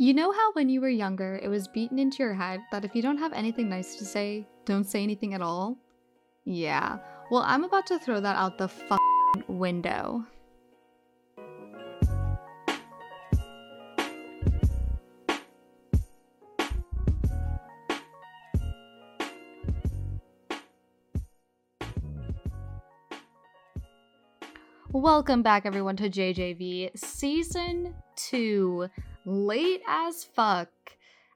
You know how when you were younger, it was beaten into your head that if you don't have anything nice to say, don't say anything at all? Yeah. Well, I'm about to throw that out the window. Welcome back, everyone, to JJV Season 2 late as fuck.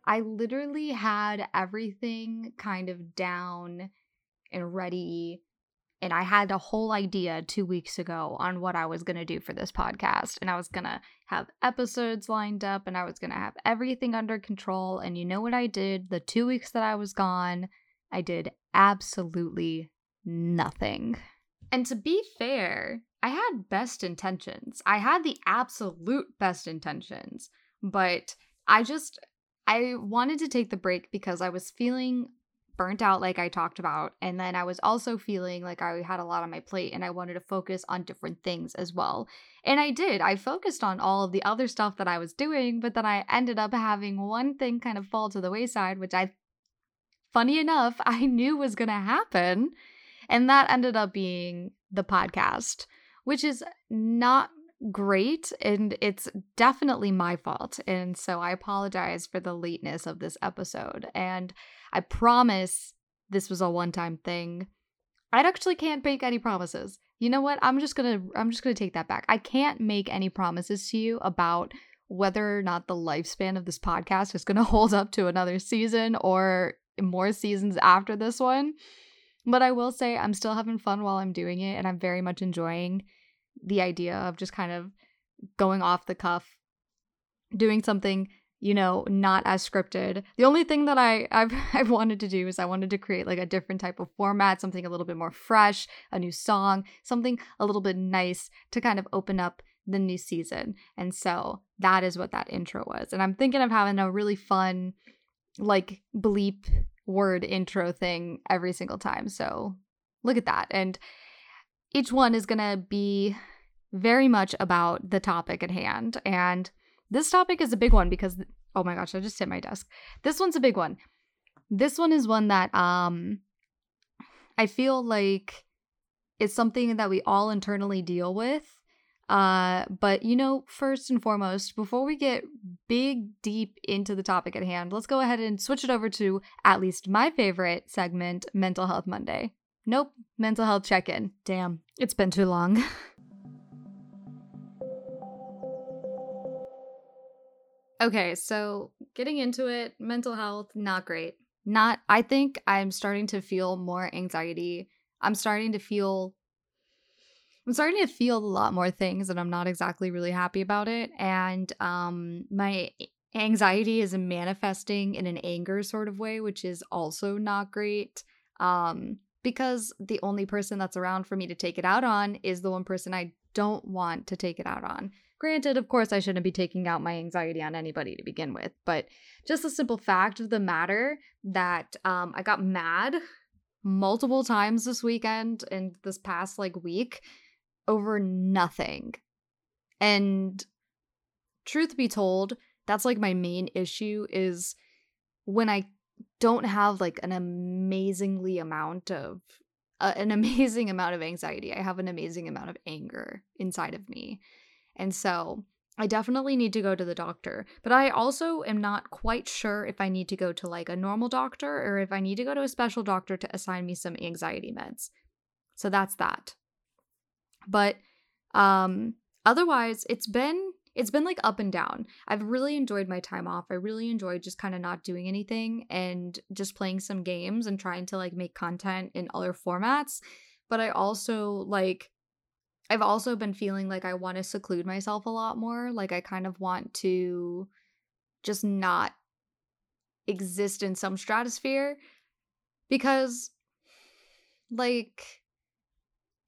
I literally had everything kind of down and ready. And I had a whole idea two weeks ago on what I was going to do for this podcast. And I was going to have episodes lined up and I was going to have everything under control. And you know what I did the two weeks that I was gone? I did absolutely nothing. And to be fair, I had best intentions. I had the absolute best intentions. But I just I wanted to take the break because I was feeling burnt out like I talked about and then I was also feeling like I had a lot on my plate and I wanted to focus on different things as well. And I did. I focused on all of the other stuff that I was doing, but then I ended up having one thing kind of fall to the wayside which I funny enough, I knew was going to happen. And that ended up being the podcast, which is not great and it's definitely my fault. And so I apologize for the lateness of this episode. And I promise this was a one-time thing. I actually can't make any promises. You know what? I'm just to I'm just to take that back. I can't make any promises to you about whether or not the lifespan of this podcast is to hold up to another season or more seasons after this one. But I will say I'm still having fun while I'm doing it and I'm very much enjoying the idea of just kind of going off the cuff, doing something you know not as scripted. The only thing that I I've I've wanted to do is I wanted to create like a different type of format, something a little bit more fresh, a new song, something a little bit nice to kind of open up the new season. And so that is what that intro was. And I'm thinking of having a really fun like bleep word intro thing every single time. So look at that. And each one is going to be very much about the topic at hand. And this topic is a big one because, oh my gosh, I just hit my desk. This one's a big one. This one is one that um, I feel like it's something that we all internally deal with. Uh, but you know, first and foremost, before we get big deep into the topic at hand, let's go ahead and switch it over to at least my favorite segment, Mental Health Monday. Nope, mental health check in. Damn, it's been too long. okay, so getting into it, mental health, not great. Not, I think I'm starting to feel more anxiety. I'm starting to feel, I'm starting to feel a lot more things and I'm not exactly really happy about it. And um, my anxiety is manifesting in an anger sort of way, which is also not great. Um, because the only person that's around for me to take it out on is the one person I don't want to take it out on. Granted, of course, I shouldn't be taking out my anxiety on anybody to begin with, but just the simple fact of the matter that um, I got mad multiple times this weekend and this past like week over nothing. And truth be told, that's like my main issue is when I don't have like an amazingly amount of uh, an amazing amount of anxiety. I have an amazing amount of anger inside of me. And so I definitely need to go to the doctor. But I also am not quite sure if I need to go to like a normal doctor or if I need to go to a special doctor to assign me some anxiety meds. So that's that. But um otherwise it's been it's been like up and down. I've really enjoyed my time off. I really enjoyed just kind of not doing anything and just playing some games and trying to like make content in other formats. But I also like I've also been feeling like I want to seclude myself a lot more. Like I kind of want to just not exist in some stratosphere because like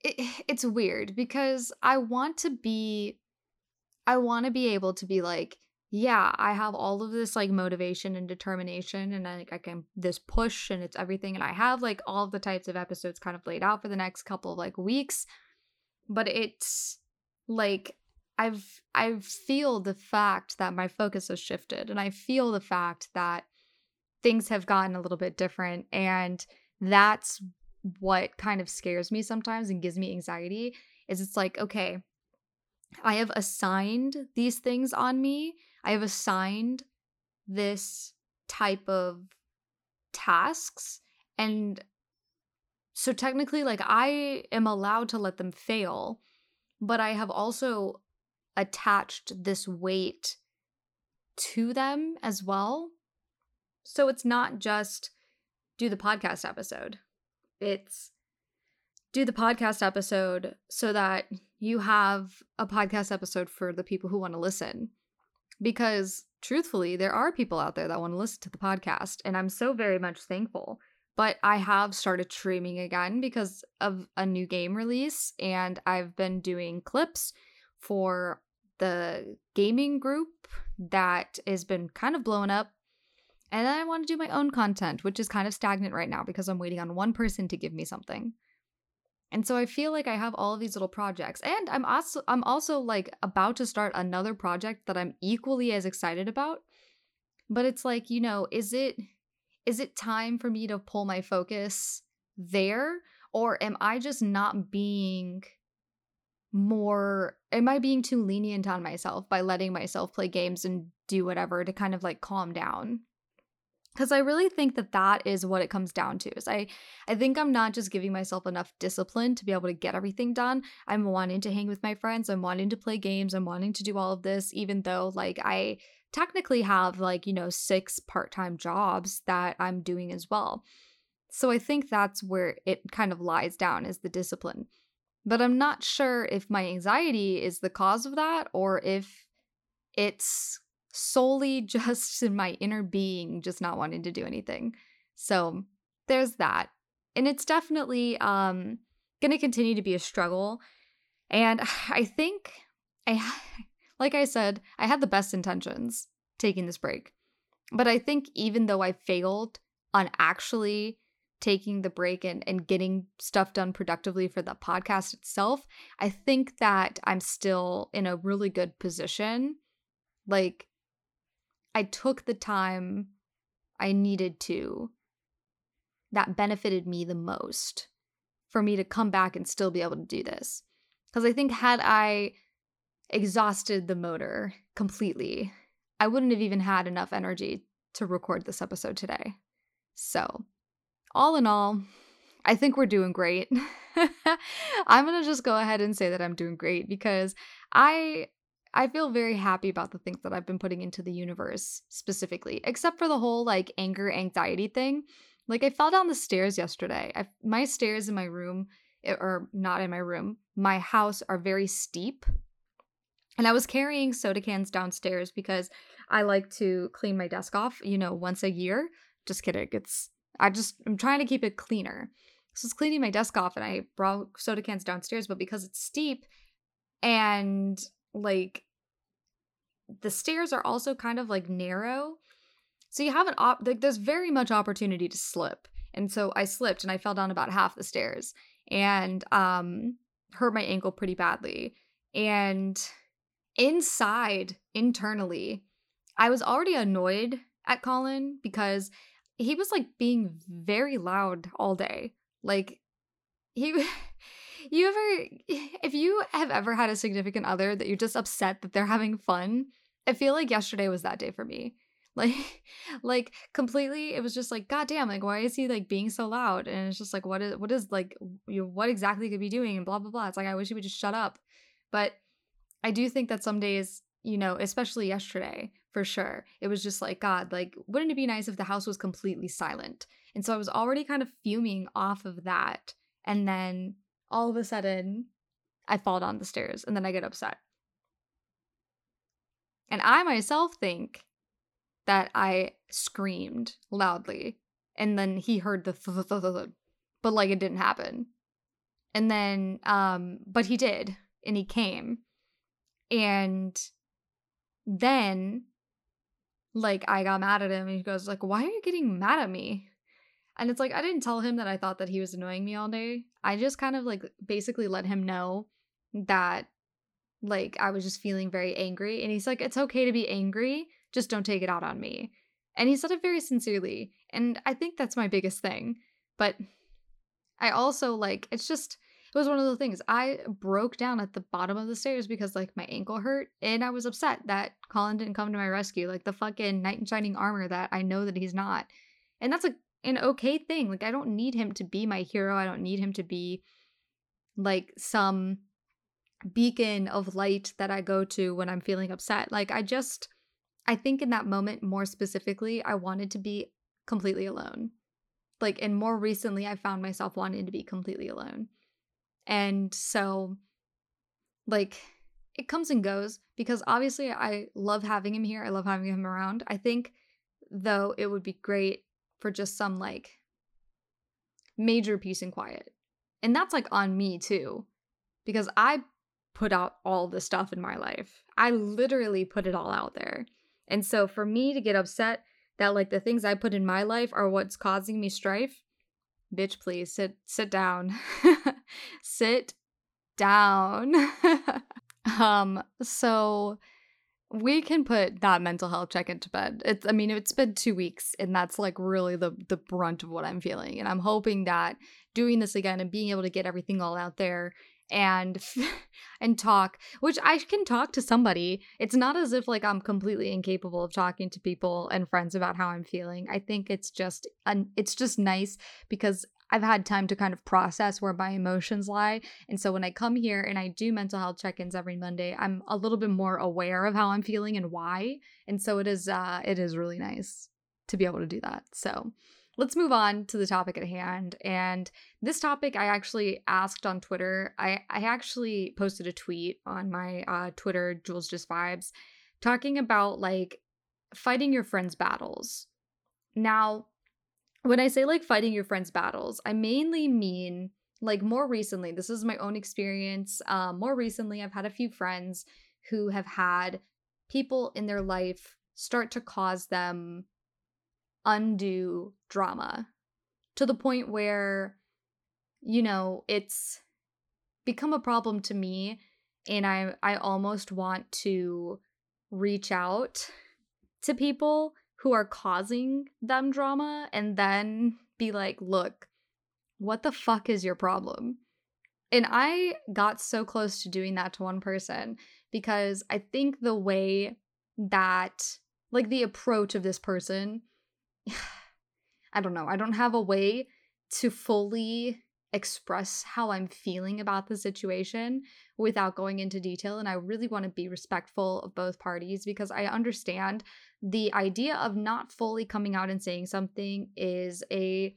it, it's weird because I want to be I want to be able to be like, yeah, I have all of this like motivation and determination and I, like I can this push and it's everything and I have like all the types of episodes kind of laid out for the next couple of like weeks. But it's like I've I feel the fact that my focus has shifted and I feel the fact that things have gotten a little bit different and that's what kind of scares me sometimes and gives me anxiety is it's like okay I have assigned these things on me. I have assigned this type of tasks and so technically like I am allowed to let them fail, but I have also attached this weight to them as well. So it's not just do the podcast episode. It's do the podcast episode so that you have a podcast episode for the people who want to listen. Because truthfully, there are people out there that want to listen to the podcast, and I'm so very much thankful. But I have started streaming again because of a new game release, and I've been doing clips for the gaming group that has been kind of blowing up. And then I want to do my own content, which is kind of stagnant right now because I'm waiting on one person to give me something. And so I feel like I have all of these little projects. And I'm also I'm also like about to start another project that I'm equally as excited about. But it's like, you know, is it is it time for me to pull my focus there or am I just not being more am I being too lenient on myself by letting myself play games and do whatever to kind of like calm down? Because i really think that that is what it comes down to is i i think i'm not just giving myself enough discipline to be able to get everything done. I'm wanting to hang with my friends. I'm wanting to play games. I'm wanting to do all of this even though like i technically have like you know six part-time jobs that i'm doing as well. So i think that's where it kind of lies down is the discipline. But i'm not sure if my anxiety is the cause of that or if it's solely just in my inner being just not wanting to do anything. So there's that. And it's definitely um going to continue to be a struggle. And I think I like I said, I had the best intentions taking this break. But I think even though I failed on actually taking the break and, and getting stuff done productively for the podcast itself, I think that I'm still in a really good position. Like, I took the time I needed to that benefited me the most for me to come back and still be able to do this. Because I think, had I exhausted the motor completely, I wouldn't have even had enough energy to record this episode today. So, all in all, I think we're doing great. I'm going to just go ahead and say that I'm doing great because I I feel very happy about the things that I've been putting into the universe specifically, except for the whole like anger anxiety thing. Like I fell down the stairs yesterday. I, my stairs in my room, eh, or not in my room, my house are very steep. And I was carrying soda cans downstairs because I like to clean my desk off, you know, once a year. Just kidding. It's I just I'm trying to keep it cleaner. So I was cleaning my desk off and I brought soda cans downstairs, but because it's steep and like the stairs are also kind of like narrow. So you have an op like there's very much opportunity to slip. And so I slipped and I fell down about half the stairs and um hurt my ankle pretty badly. And inside, internally, I was already annoyed at Colin because he was like being very loud all day. Like he you ever if you have ever had a significant other that you're just upset that they're having fun i feel like yesterday was that day for me. Like like completely it was just like god damn like why is he like being so loud? And it's just like what is what is like you what exactly could be doing? and blah blah blah. It's like i wish he would just shut up. But i do think that some days you know especially yesterday for sure it was just like god like wouldn't it be nice if the house was completely silent? And so i was already kind of fuming off of that. And then all of a sudden I fall down the stairs and then I get upset. And I myself think that I screamed loudly and then he heard the th- th- th- but like it didn't happen. And then um but he did and he came. And then like I got mad at him and he goes like why are you getting mad at me? And it's like, I didn't tell him that I thought that he was annoying me all day. I just kind of like basically let him know that like I was just feeling very angry. And he's like, It's okay to be angry, just don't take it out on me. And he said it very sincerely. And I think that's my biggest thing. But I also like, it's just, it was one of the things. I broke down at the bottom of the stairs because like my ankle hurt and I was upset that Colin didn't come to my rescue. Like the fucking knight in shining armor that I know that he's not. And that's a, an okay thing. Like I don't need him to be my hero. I don't need him to be like some beacon of light that I go to when I'm feeling upset. Like I just I think in that moment more specifically, I wanted to be completely alone. Like and more recently I found myself wanting to be completely alone. And so like it comes and goes because obviously I love having him here. I love having him around. I think though it would be great for just some like major peace and quiet. And that's like on me too because I put out all the stuff in my life. I literally put it all out there. And so for me to get upset that like the things I put in my life are what's causing me strife, bitch please sit sit down. sit down. um so we can put that mental health check into bed. It's I mean it's been 2 weeks and that's like really the the brunt of what I'm feeling and I'm hoping that doing this again and being able to get everything all out there and and talk which i can talk to somebody it's not as if like i'm completely incapable of talking to people and friends about how i'm feeling i think it's just un- it's just nice because i've had time to kind of process where my emotions lie and so when i come here and i do mental health check-ins every monday i'm a little bit more aware of how i'm feeling and why and so it is uh it is really nice to be able to do that so let's move on to the topic at hand. And this topic I actually asked on Twitter. I, I actually posted a tweet on my uh, Twitter, Jules Just Vibes, talking about like fighting your friends' battles. Now, when I say like fighting your friends' battles, I mainly mean like more recently, this is my own experience. Um, more recently, I've had a few friends who have had people in their life start to cause them undue drama to the point where, you know, it's become a problem to me and I I almost want to reach out to people who are causing them drama and then be like, "Look, what the fuck is your problem?" And I got so close to doing that to one person because I think the way that like the approach of this person I don't know. I don't have a way to fully express how I'm feeling about the situation without going into detail. And I really want to be respectful of both parties because I understand the idea of not fully coming out and saying something is a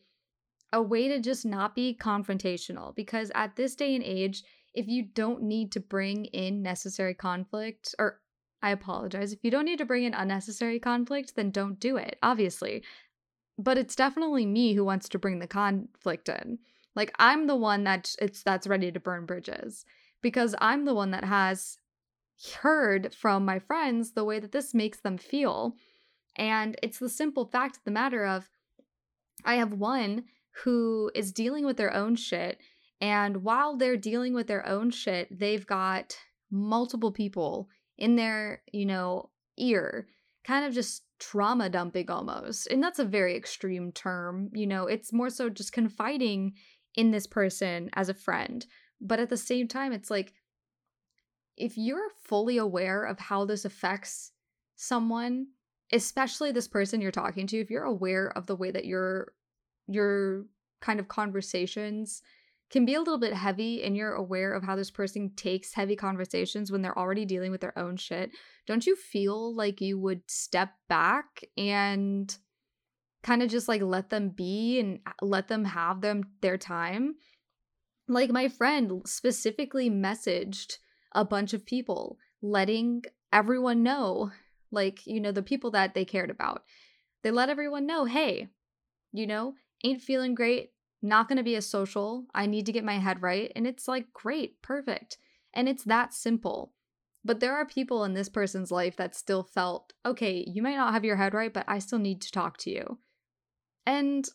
a way to just not be confrontational because at this day and age if you don't need to bring in necessary conflict or I apologize. If you don't need to bring in unnecessary conflict, then don't do it, obviously. But it's definitely me who wants to bring the conflict in. Like I'm the one that it's that's ready to burn bridges because I'm the one that has heard from my friends the way that this makes them feel. And it's the simple fact of the matter of I have one who is dealing with their own shit and while they're dealing with their own shit, they've got multiple people in their, you know, ear, kind of just trauma dumping almost. And that's a very extreme term. You know, it's more so just confiding in this person as a friend. But at the same time, it's like if you're fully aware of how this affects someone, especially this person you're talking to, if you're aware of the way that your your kind of conversations can be a little bit heavy and you're aware of how this person takes heavy conversations when they're already dealing with their own shit, don't you feel like you would step back and kind of just like let them be and uh, let them have them their time? Like my friend specifically messaged a bunch of people letting everyone know like, you know, the people that they cared about. They let everyone know, "Hey, you know, ain't feeling great not going to be a social. I need to get my head right. And it's like, great, perfect. And it's that simple. But there are people in this person's life that still felt, okay, you might not have your head right, but I still need to talk to you. And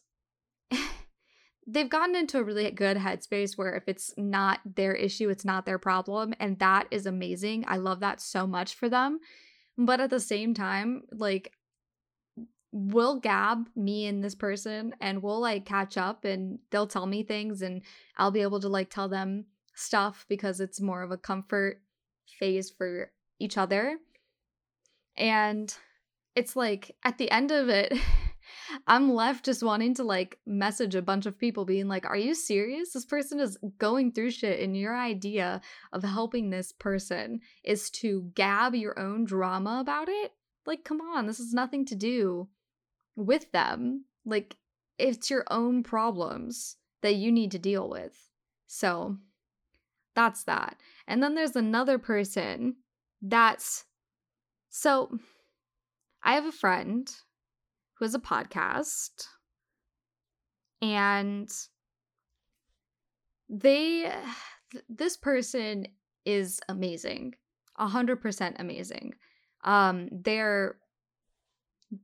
they've gotten into a really good headspace where if it's not their issue, it's not their problem. And that is amazing. I love that so much for them. But at the same time, like, we'll gab me and this person and we'll like catch up and they'll tell me things and I'll be able to like tell them stuff because it's more of a comfort phase for each other. And it's like at the end of it, I'm left just wanting to like message a bunch of people being like, Are you serious? This person is going through shit, and your idea of helping this person is to gab your own drama about it? Like, come on, this has nothing to do with them. Like, it's your own problems that you need to deal with. So, that's that. And then there's another person that's so I have a friend who has a podcast and they this person is amazing. A hundred percent amazing. Um, they're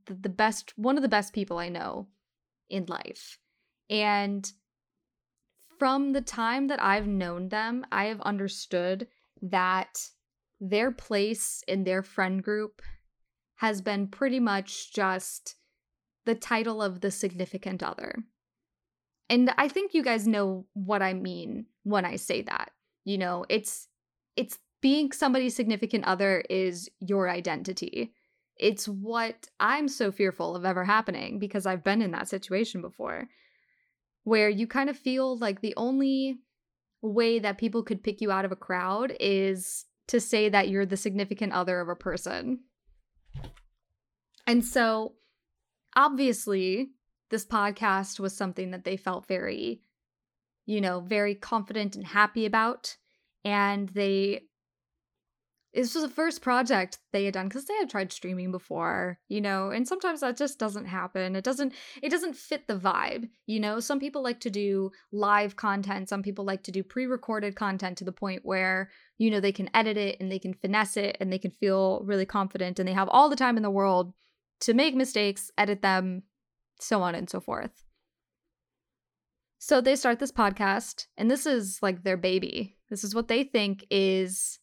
the best one of the best people I know in life. And from the time that I've known them, I have understood that their place in their friend group has been pretty much just the title of the significant other. And I think you guys know what I mean when I say that. You know, it's it's being somebody's significant other is your identity. It's what I'm so fearful of ever happening because I've been in that situation before where you kind of feel like the only way that people could pick you out of a crowd is to say that you're the significant other of a person. And so, obviously, this podcast was something that they felt very, you know, very confident and happy about. And they this was the first project they had done because they had tried streaming before you know and sometimes that just doesn't happen it doesn't it doesn't fit the vibe you know some people like to do live content some people like to do pre-recorded content to the point where you know they can edit it and they can finesse it and they can feel really confident and they have all the time in the world to make mistakes edit them so on and so forth so they start this podcast and this is like their baby this is what they think is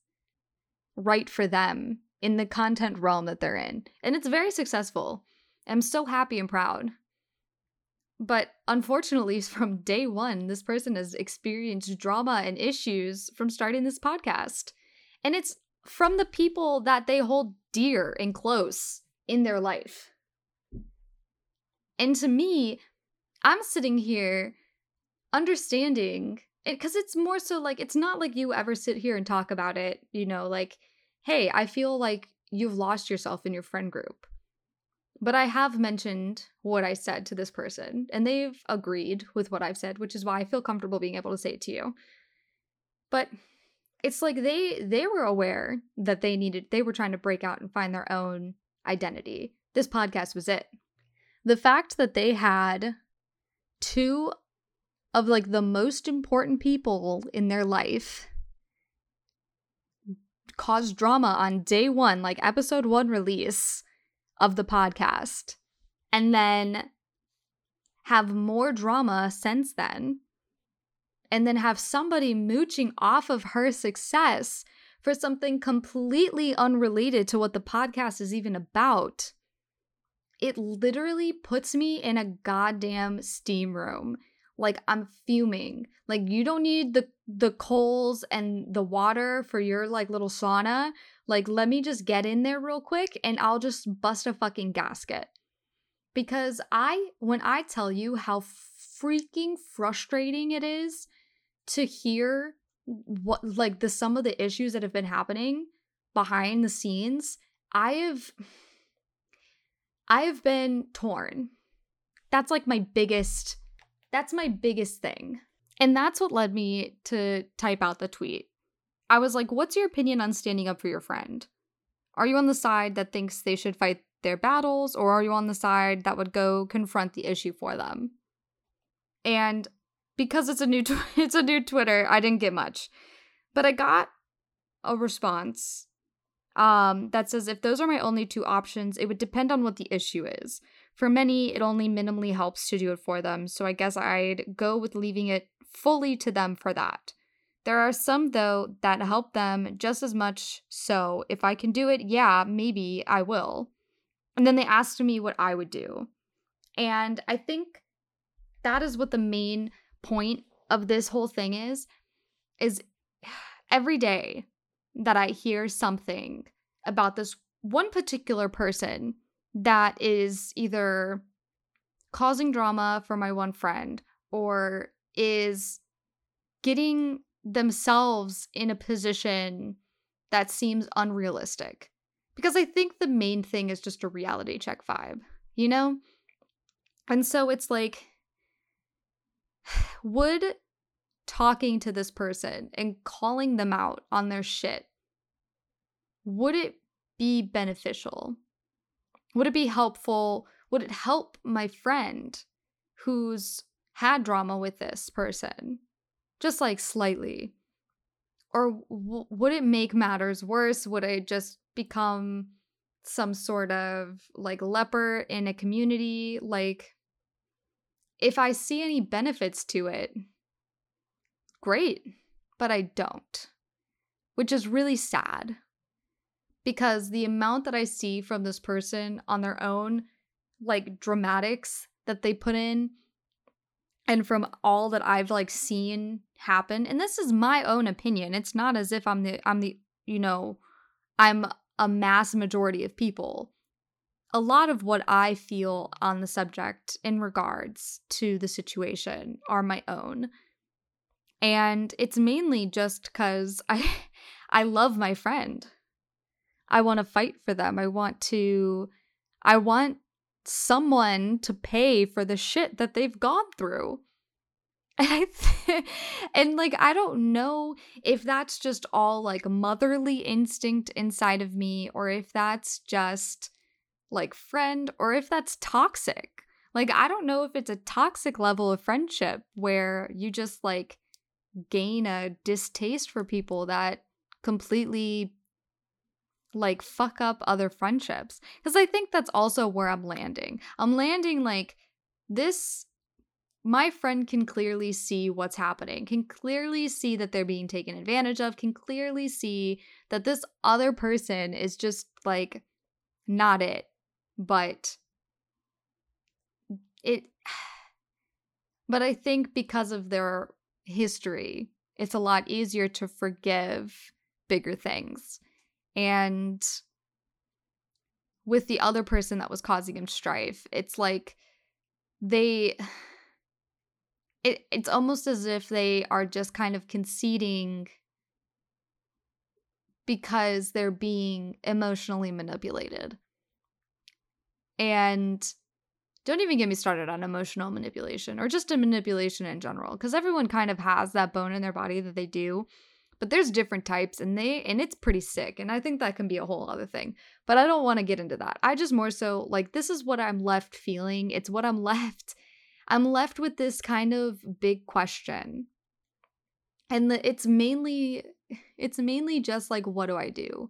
right for them in the content realm that they're in. And it's very successful. I'm so happy and proud. But unfortunately, from day one, this person has experienced drama and issues from starting this podcast. And it's from the people that they hold dear and close in their life. And to me, I'm sitting here understanding it because it's more so like it's not like you ever sit here and talk about it you know like hey i feel like you've lost yourself in your friend group but i have mentioned what i said to this person and they've agreed with what i've said which is why i feel comfortable being able to say it to you but it's like they they were aware that they needed they were trying to break out and find their own identity. This podcast was it. The fact that they had two of like the most important people in their life caused drama on day one, like episode one release of the podcast, and then have more drama since then, and then have somebody mooching off of her success for something completely unrelated to what the podcast is even about. It literally puts me in a goddamn steam room. Like i'm fuming. Like you don't need the the coals and the water for your like little sauna. Like let me just get in there real quick and i'll just bust a fucking gasket. Because i when i tell you how freaking frustrating it is to hear what like the some of the issues that have been happening behind the scenes i have i have been torn that's like my biggest that's my biggest thing. And that's what led me to type out the tweet. I was like, what's your opinion on standing up for your friend? Are you on the side that thinks they should fight their battles, or are you on the side that would go confront the issue for them? And because it's a new tw- it's a new Twitter, I didn't get much. But I got a response um, that says if those are my only two options, it would depend on what the issue is. For many, it only minimally helps to do it for them, so I guess I'd go with leaving it fully to them for that. There are some, though, that help them just as much, so if I can do it, yeah, maybe I will. And then they asked me what I would do. And I think that is what the main point of this whole thing is is every day that I hear something about this one particular person that is either causing drama for my one friend or is getting themselves in a position that seems unrealistic. Because I think the main thing is just a reality check vibe, you know? And so it's like, would talking to this person and calling them out on their shit, would it be beneficial? Would it be helpful? Would it help my friend who's had drama with this person? Just like slightly. Or w- would it make matters worse? Would I just become some sort of like leper in a community? Like, if I see any benefits to it, great, but I don't, which is really sad because the amount that I see from this person on their own, like dramatics that they put in, and from all that I've like seen happen, and this is my own opinion. It's not as if I'm the I'm the you know, I'm a mass majority of people. A lot of what I feel on the subject in regards to the situation are my own. And it's mainly just cuz I I love my friend. I want to fight for them. I want to I want someone to pay for the shit that they've gone through. And I th- and like I don't know if that's just all like motherly instinct inside of me or if that's just like friend or if that's toxic. Like I don't know if it's a toxic level of friendship where you just like gain a distaste for people that completely like fuck up other friendships. Because i think that's also where i'm landing. I'm landing like this my friend can clearly see what's happening can clearly see that they're being taken advantage of can clearly see that this other person is just like not it but it but i think because of their history it's a lot easier to forgive bigger things. And with the other person that was causing him strife it's like they it, it's almost as if they are just kind of conceding because they're being emotionally manipulated and don't even get me started on emotional manipulation or just a manipulation in general because everyone kind of has that bone in their body that they do but there's different types and they and it's pretty sick and i think that can be a whole other thing but i don't want to get into that. I just more so like this is what i'm left feeling it's what i'm left i'm left with this kind of big question. And the, it's mainly it's mainly just like what do i do?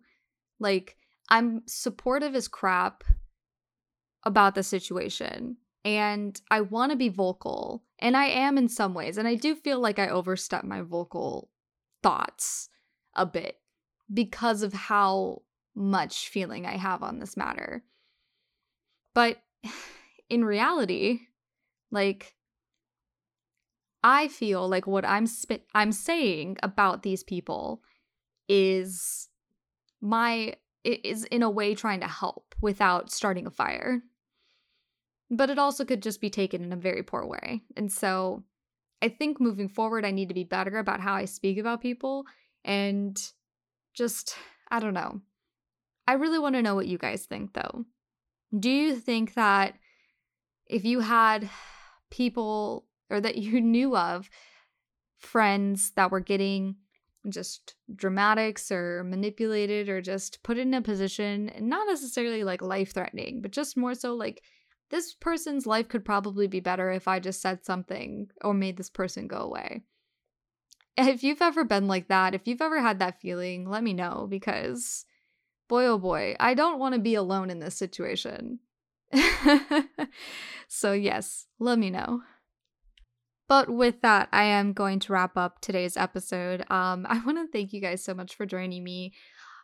Like i'm supportive as crap about the situation and i want to be vocal and i am in some ways and i do feel like i overstep my vocal thoughts a bit because of how much feeling I have on this matter. But in reality, like I feel like what I'm sp- I'm saying about these people is my is in a way trying to help without starting a fire. But it also could just be taken in a very poor way. And so I think moving forward, I need to be better about how I speak about people and just, I don't know. I really want to know what you guys think though. Do you think that if you had people or that you knew of friends that were getting just dramatics or manipulated or just put in a position, not necessarily like life threatening, but just more so like this person's life could probably be better if I just said something or made this person go away. If you've ever been like that, if you've ever had that feeling, let me know because boy oh boy, I don't want to be alone in this situation. so, yes, let me know. But with that, I am going to wrap up today's episode. Um, I want to thank you guys so much for joining me.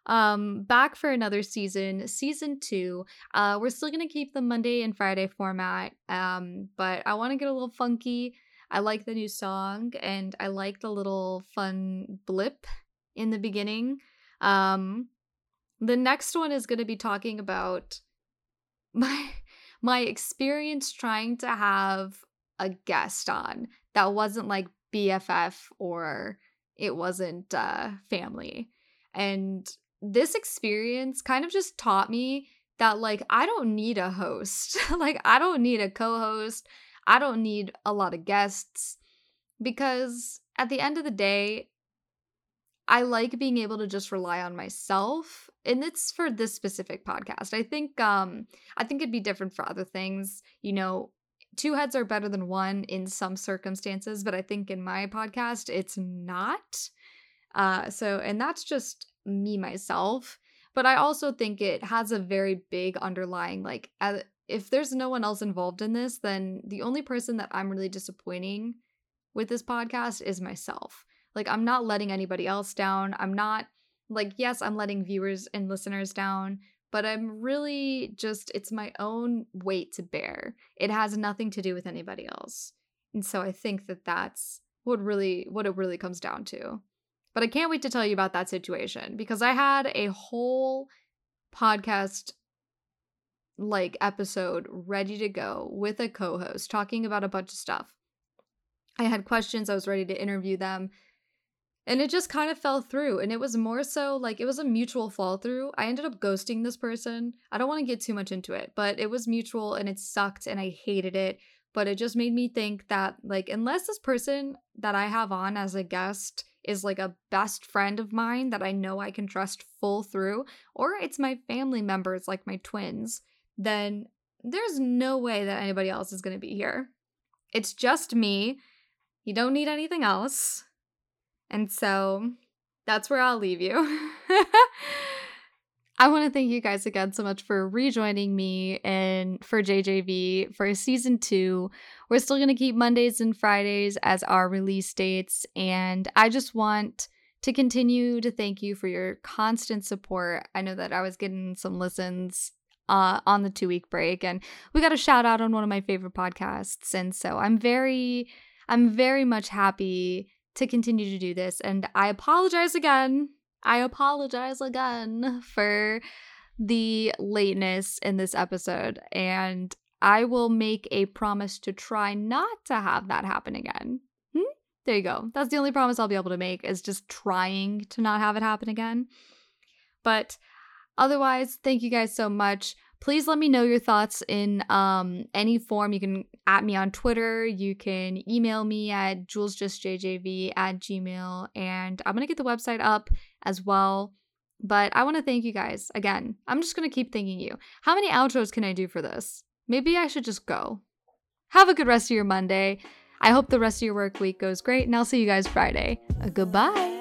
Um, back for another season, season two. Uh, we're still gonna keep the Monday and Friday format. Um, but I want to get a little funky. I like the new song, and I like the little fun blip in the beginning. Um, the next one is gonna be talking about my my experience trying to have a guest on that wasn't like BFF or it wasn't uh, family. And this experience kind of just taught me that like I don't need a host. like I don't need a co-host. I don't need a lot of guests because at the end of the day I like being able to just rely on myself and it's for this specific podcast. I think um I think it'd be different for other things. You know, two heads are better than one in some circumstances, but I think in my podcast it's not. Uh so and that's just me myself, but I also think it has a very big underlying like if there's no one else involved in this, then the only person that I'm really disappointing with this podcast is myself. Like I'm not letting anybody else down. I'm not like yes, I'm letting viewers and listeners down, but I'm really just, it's my own weight to bear. It has nothing to do with anybody else. And so I think that that's what really, what it really comes down to. But I can't wait to tell you about that situation because I had a whole podcast like episode ready to go with a co host talking about a bunch of stuff. I had questions, I was ready to interview them. And it just kind of fell through. And it was more so like it was a mutual fall through. I ended up ghosting this person. I don't want to get too much into it, but it was mutual and it sucked and I hated it. But it just made me think that, like, unless this person that I have on as a guest is like a best friend of mine that I know I can trust full through, or it's my family members like my twins, then there's no way that anybody else is going to be here. It's just me. You don't need anything else. And so that's where I'll leave you. I want to thank you guys again so much for rejoining me and for JJV for season two. We're still going to keep Mondays and Fridays as our release dates. And I just want to continue to thank you for your constant support. I know that I was getting some listens uh, on the two week break, and we got a shout out on one of my favorite podcasts. And so I'm very, I'm very much happy to continue to do this. And I apologize again. I apologize again for the lateness in this episode. And I will make a promise to try not to have that happen again. Hmm? There you go. That's the only promise I'll be able to make is just trying to not have it happen again. But otherwise, thank you guys so much please let me know your thoughts in um, any form. You can at me on Twitter. You can email me at julesjustjjv at gmail. And I'm going to get the website up as well. But I want to thank you guys again. I'm just going to keep thanking you. How many outros can I do for this? Maybe I should just go. Have a good rest of your Monday. I hope the rest of your work week goes great, and I'll see you guys Friday. Goodbye.